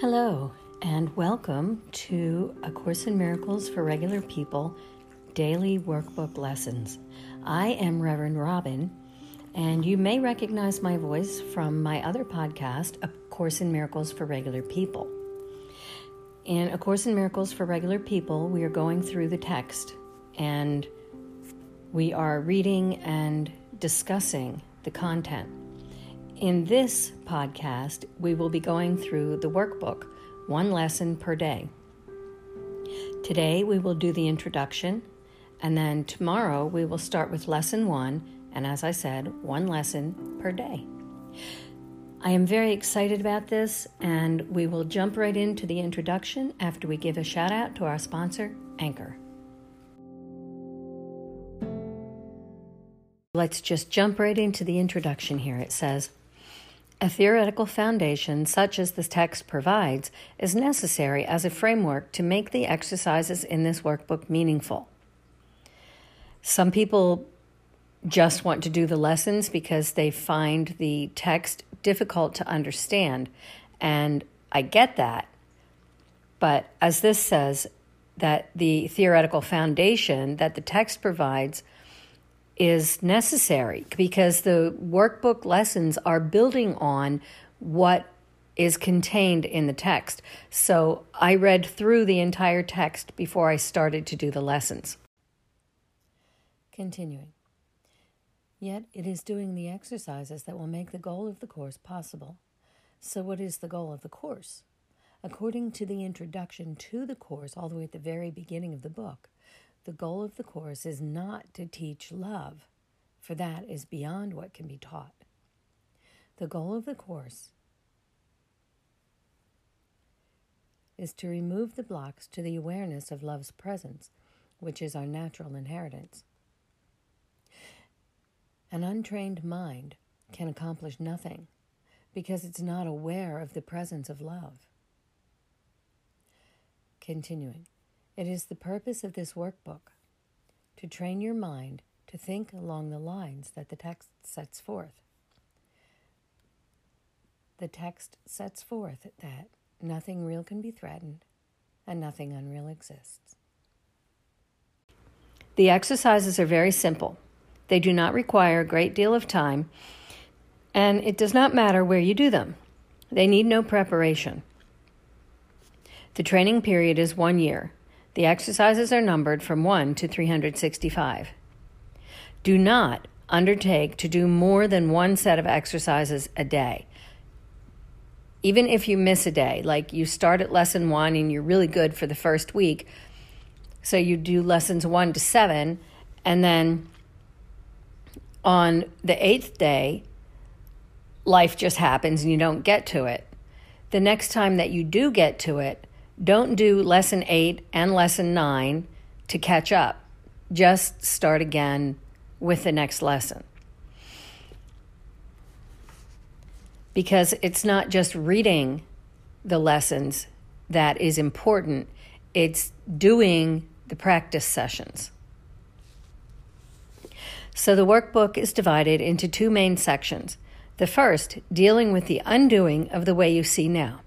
Hello, and welcome to A Course in Miracles for Regular People Daily Workbook Lessons. I am Reverend Robin, and you may recognize my voice from my other podcast, A Course in Miracles for Regular People. In A Course in Miracles for Regular People, we are going through the text and we are reading and discussing the content. In this podcast, we will be going through the workbook, one lesson per day. Today, we will do the introduction, and then tomorrow, we will start with lesson one, and as I said, one lesson per day. I am very excited about this, and we will jump right into the introduction after we give a shout out to our sponsor, Anchor. Let's just jump right into the introduction here. It says, a theoretical foundation, such as this text provides, is necessary as a framework to make the exercises in this workbook meaningful. Some people just want to do the lessons because they find the text difficult to understand, and I get that. But as this says, that the theoretical foundation that the text provides is necessary because the workbook lessons are building on what is contained in the text. So I read through the entire text before I started to do the lessons. Continuing. Yet it is doing the exercises that will make the goal of the course possible. So, what is the goal of the course? According to the introduction to the course, all the way at the very beginning of the book, the goal of the course is not to teach love, for that is beyond what can be taught. The goal of the course is to remove the blocks to the awareness of love's presence, which is our natural inheritance. An untrained mind can accomplish nothing because it's not aware of the presence of love. Continuing. It is the purpose of this workbook to train your mind to think along the lines that the text sets forth. The text sets forth that nothing real can be threatened and nothing unreal exists. The exercises are very simple. They do not require a great deal of time, and it does not matter where you do them. They need no preparation. The training period is one year. The exercises are numbered from 1 to 365. Do not undertake to do more than one set of exercises a day. Even if you miss a day, like you start at lesson one and you're really good for the first week, so you do lessons one to seven, and then on the eighth day, life just happens and you don't get to it. The next time that you do get to it, don't do lesson eight and lesson nine to catch up. Just start again with the next lesson. Because it's not just reading the lessons that is important, it's doing the practice sessions. So the workbook is divided into two main sections. The first, dealing with the undoing of the way you see now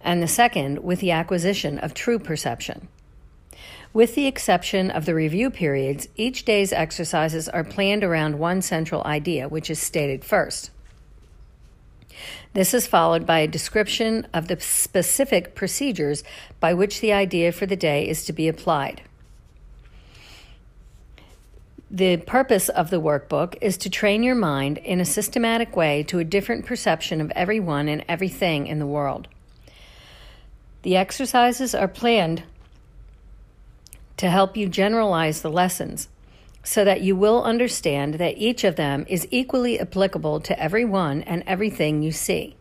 and the second with the acquisition of true perception. With the exception of the review periods, each day's exercises are planned around one central idea, which is stated first. This is followed by a description of the specific procedures by which the idea for the day is to be applied. The purpose of the workbook is to train your mind in a systematic way to a different perception of everyone and everything in the world. The exercises are planned to help you generalize the lessons so that you will understand that each of them is equally applicable to everyone and everything you see.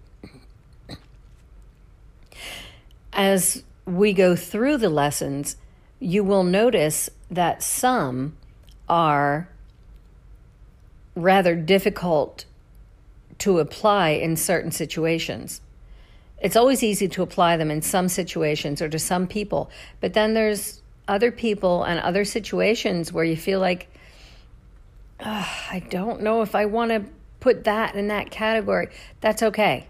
As we go through the lessons, you will notice that some are rather difficult to apply in certain situations it's always easy to apply them in some situations or to some people, but then there's other people and other situations where you feel like, I don't know if I want to put that in that category. That's okay.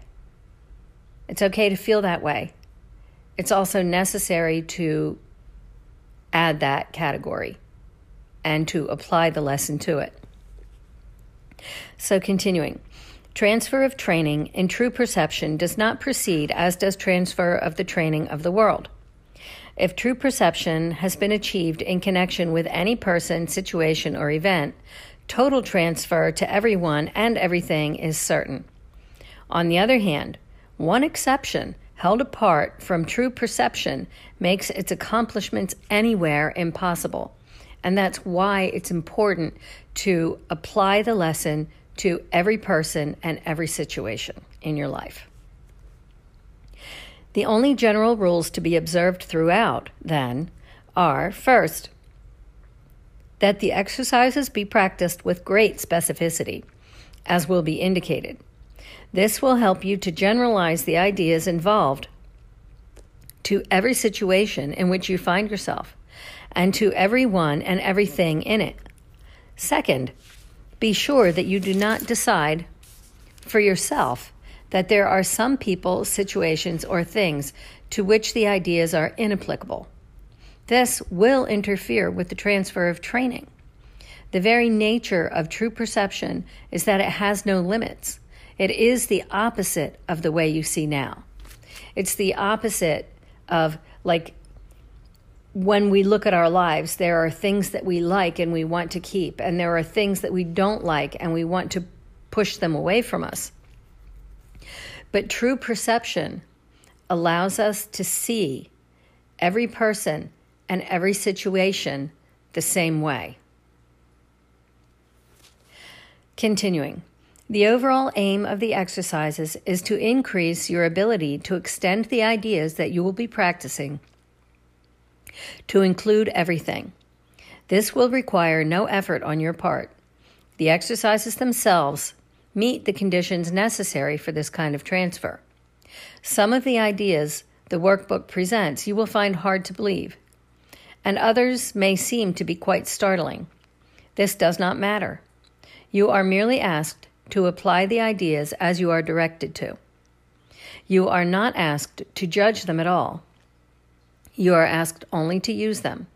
It's okay to feel that way. It's also necessary to add that category and to apply the lesson to it. So, continuing. Transfer of training in true perception does not proceed as does transfer of the training of the world. If true perception has been achieved in connection with any person, situation, or event, total transfer to everyone and everything is certain. On the other hand, one exception held apart from true perception makes its accomplishments anywhere impossible. And that's why it's important to apply the lesson to every person and every situation in your life. The only general rules to be observed throughout, then, are first, that the exercises be practiced with great specificity, as will be indicated. This will help you to generalize the ideas involved to every situation in which you find yourself and to everyone and everything in it. Second, be sure that you do not decide for yourself that there are some people, situations, or things to which the ideas are inapplicable. This will interfere with the transfer of training. The very nature of true perception is that it has no limits. It is the opposite of the way you see now. It's the opposite of like when we look at our lives, there are things that we like and we want to keep, and there are things that we don't like and we want to push them away from us. But true perception allows us to see every person and every situation the same way. Continuing. The overall aim of the exercises is to increase your ability to extend the ideas that you will be practicing to include everything. This will require no effort on your part. The exercises themselves meet the conditions necessary for this kind of transfer. Some of the ideas the workbook presents you will find hard to believe, and others may seem to be quite startling. This does not matter. You are merely asked to apply the ideas as you are directed to. You are not asked to judge them at all. You are asked only to use them.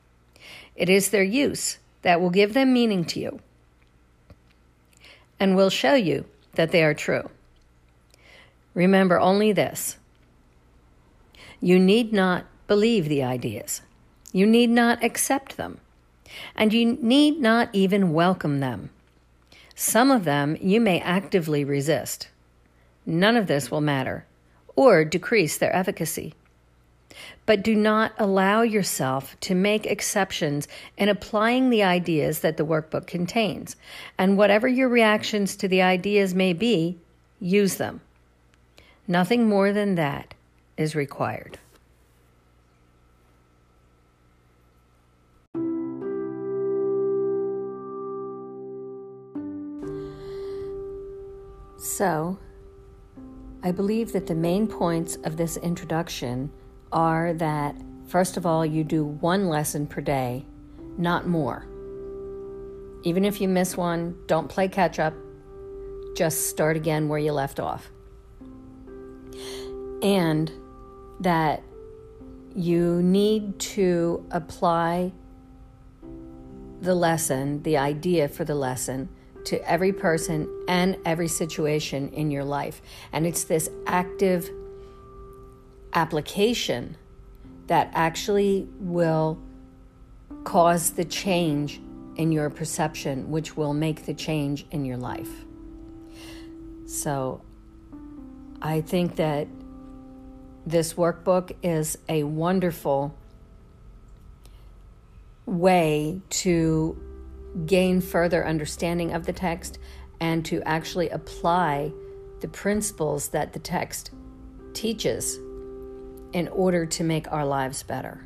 It is their use that will give them meaning to you and will show you that they are true. Remember only this you need not believe the ideas, you need not accept them, and you need not even welcome them. Some of them you may actively resist. None of this will matter or decrease their efficacy. But do not allow yourself to make exceptions in applying the ideas that the workbook contains. And whatever your reactions to the ideas may be, use them. Nothing more than that is required. So, I believe that the main points of this introduction are that, first of all, you do one lesson per day, not more. Even if you miss one, don't play catch up, just start again where you left off. And that you need to apply the lesson, the idea for the lesson, to every person and every situation in your life. And it's this active application that actually will cause the change in your perception, which will make the change in your life. So I think that this workbook is a wonderful way to gain further understanding of the text and to actually apply the principles that the text teaches in order to make our lives better.